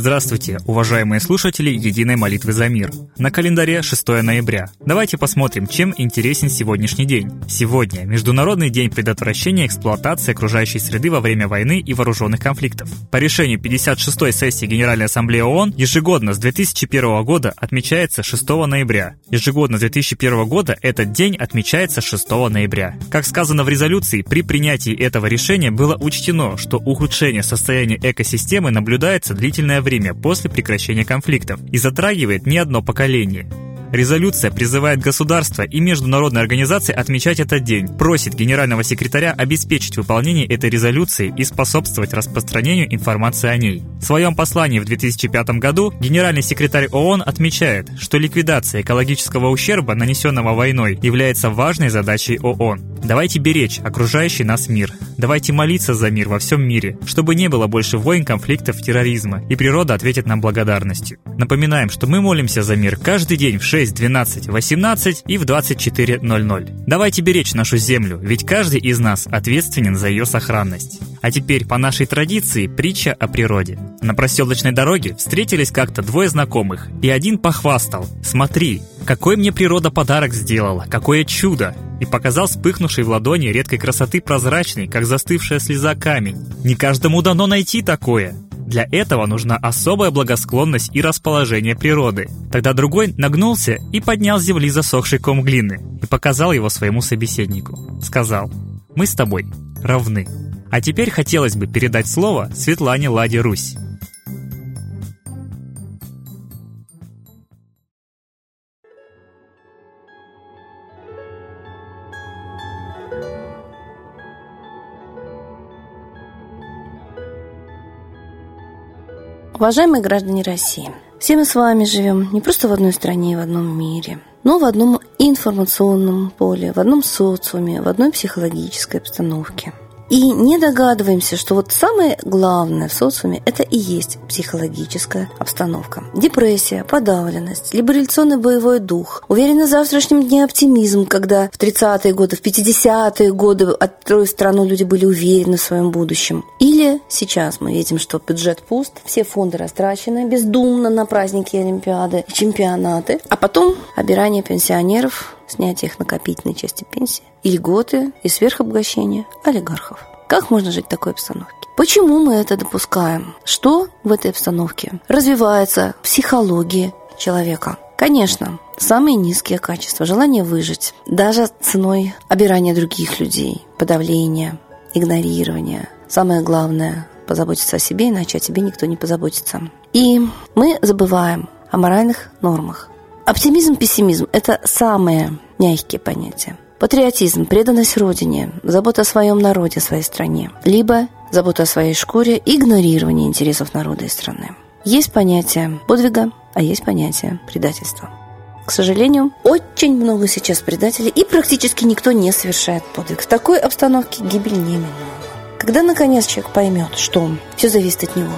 Здравствуйте, уважаемые слушатели Единой молитвы за мир. На календаре 6 ноября. Давайте посмотрим, чем интересен сегодняшний день. Сегодня Международный день предотвращения эксплуатации окружающей среды во время войны и вооруженных конфликтов. По решению 56-й сессии Генеральной Ассамблеи ООН ежегодно с 2001 года отмечается 6 ноября. Ежегодно с 2001 года этот день отмечается 6 ноября. Как сказано в резолюции, при принятии этого решения было учтено, что ухудшение состояния экосистемы наблюдается длительное время после прекращения конфликтов и затрагивает не одно поколение. Резолюция призывает государства и международные организации отмечать этот день, просит генерального секретаря обеспечить выполнение этой резолюции и способствовать распространению информации о ней. В своем послании в 2005 году генеральный секретарь ООН отмечает, что ликвидация экологического ущерба, нанесенного войной, является важной задачей ООН. Давайте беречь окружающий нас мир. Давайте молиться за мир во всем мире, чтобы не было больше войн, конфликтов, терроризма, и природа ответит нам благодарностью. Напоминаем, что мы молимся за мир каждый день в 6 6, 12, 18 и в 24.00. Давайте беречь нашу землю, ведь каждый из нас ответственен за ее сохранность. А теперь, по нашей традиции, притча о природе. На проселочной дороге встретились как-то двое знакомых, и один похвастал. «Смотри, какой мне природа подарок сделала, какое чудо!» и показал вспыхнувший в ладони редкой красоты прозрачный, как застывшая слеза камень. «Не каждому дано найти такое!» Для этого нужна особая благосклонность и расположение природы. Тогда другой нагнулся и поднял с земли засохший ком глины и показал его своему собеседнику. Сказал, «Мы с тобой равны». А теперь хотелось бы передать слово Светлане Ладе Русь. Уважаемые граждане России, все мы с вами живем не просто в одной стране и в одном мире, но в одном информационном поле, в одном социуме, в одной психологической обстановке – и не догадываемся, что вот самое главное в социуме – это и есть психологическая обстановка. Депрессия, подавленность, либерализационный боевой дух, уверенный в завтрашнем дне оптимизм, когда в 30-е годы, в 50-е годы отстроив страну люди были уверены в своем будущем. Или сейчас мы видим, что бюджет пуст, все фонды растрачены бездумно на праздники Олимпиады чемпионаты, а потом обирание пенсионеров, снятие их накопительной части пенсии, и льготы, и сверхобогащение олигархов. Как можно жить в такой обстановке? Почему мы это допускаем? Что в этой обстановке развивается психология человека? Конечно, самые низкие качества, желание выжить, даже ценой обирания других людей, подавления, игнорирования. Самое главное – позаботиться о себе, иначе о тебе никто не позаботится. И мы забываем о моральных нормах. Оптимизм, пессимизм – это самые мягкие понятия. Патриотизм, преданность Родине, забота о своем народе, своей стране. Либо забота о своей шкуре, игнорирование интересов народа и страны. Есть понятие подвига, а есть понятие предательства. К сожалению, очень много сейчас предателей, и практически никто не совершает подвиг. В такой обстановке гибель неминуема. Когда, наконец, человек поймет, что все зависит от него,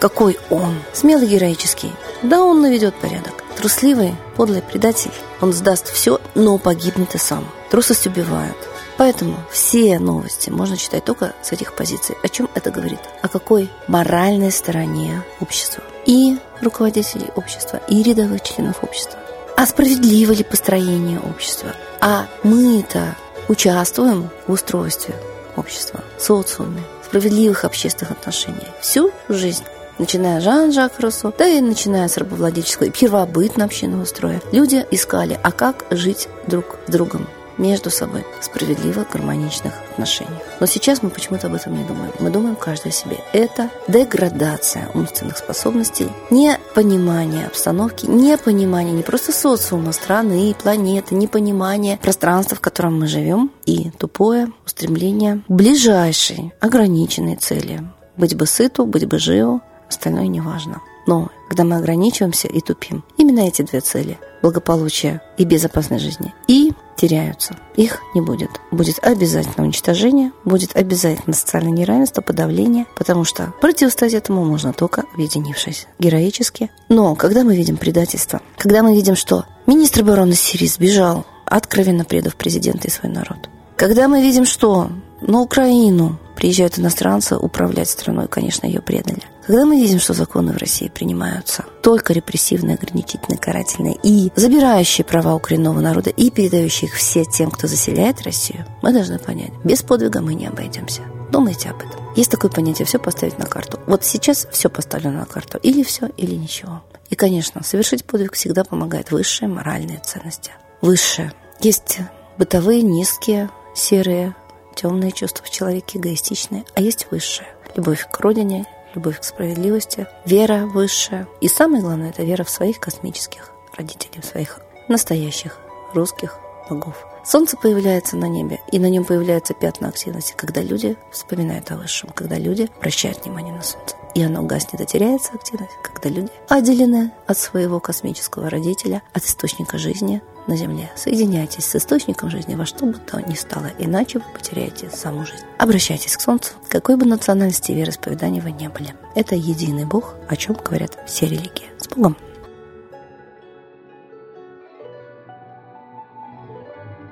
какой он, смелый, героический, да, он наведет порядок. Трусливый, подлый предатель, он сдаст все, но погибнет и сам. Трусость убивает. Поэтому все новости можно читать только с этих позиций. О чем это говорит? О какой моральной стороне общества. И руководителей общества, и рядовых членов общества. А справедливо ли построение общества? А мы-то участвуем в устройстве общества, социуме, справедливых общественных отношений всю жизнь начиная Жан-Жак Руссо, да и начиная с рабовладельческого и первобытно-общинного строя, люди искали, а как жить друг с другом между собой в справедливых, гармоничных отношениях. Но сейчас мы почему-то об этом не думаем. Мы думаем каждый о себе. Это деградация умственных способностей, непонимание обстановки, непонимание не просто социума, страны, планеты, непонимание пространства, в котором мы живем, и тупое устремление ближайшей, ограниченной цели. Быть бы сыту, быть бы живу, остальное не важно. Но когда мы ограничиваемся и тупим, именно эти две цели – благополучие и безопасность жизни – и теряются. Их не будет. Будет обязательно уничтожение, будет обязательно социальное неравенство, подавление, потому что противостоять этому можно только объединившись героически. Но когда мы видим предательство, когда мы видим, что министр обороны Сирии сбежал, откровенно предав президента и свой народ, когда мы видим, что на Украину приезжают иностранцы управлять страной, конечно, ее предали. Когда мы видим, что законы в России принимаются только репрессивные, ограничительные, карательные и забирающие права у коренного народа и передающие их все тем, кто заселяет Россию, мы должны понять, без подвига мы не обойдемся. Думайте об этом. Есть такое понятие «все поставить на карту». Вот сейчас все поставлено на карту. Или все, или ничего. И, конечно, совершить подвиг всегда помогает высшие моральные ценности. Высшие. Есть бытовые, низкие, серые, темные чувства в человеке, эгоистичные, а есть высшие. Любовь к родине, любовь к справедливости, вера высшая. И самое главное, это вера в своих космических родителей, в своих настоящих русских богов. Солнце появляется на небе, и на нем появляются пятна активности, когда люди вспоминают о высшем, когда люди обращают внимание на Солнце. И оно гаснет и теряется активность, когда люди отделены от своего космического родителя, от источника жизни на Земле. Соединяйтесь с источником жизни во что бы то ни стало, иначе вы потеряете саму жизнь. Обращайтесь к Солнцу, какой бы национальности и вероисповедания вы не были. Это единый Бог, о чем говорят все религии. С Богом!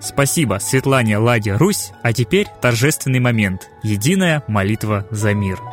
Спасибо Светлане Ладе Русь, а теперь торжественный момент – единая молитва за мир –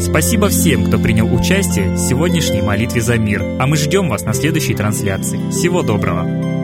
Спасибо всем, кто принял участие в сегодняшней молитве за мир, а мы ждем вас на следующей трансляции. Всего доброго!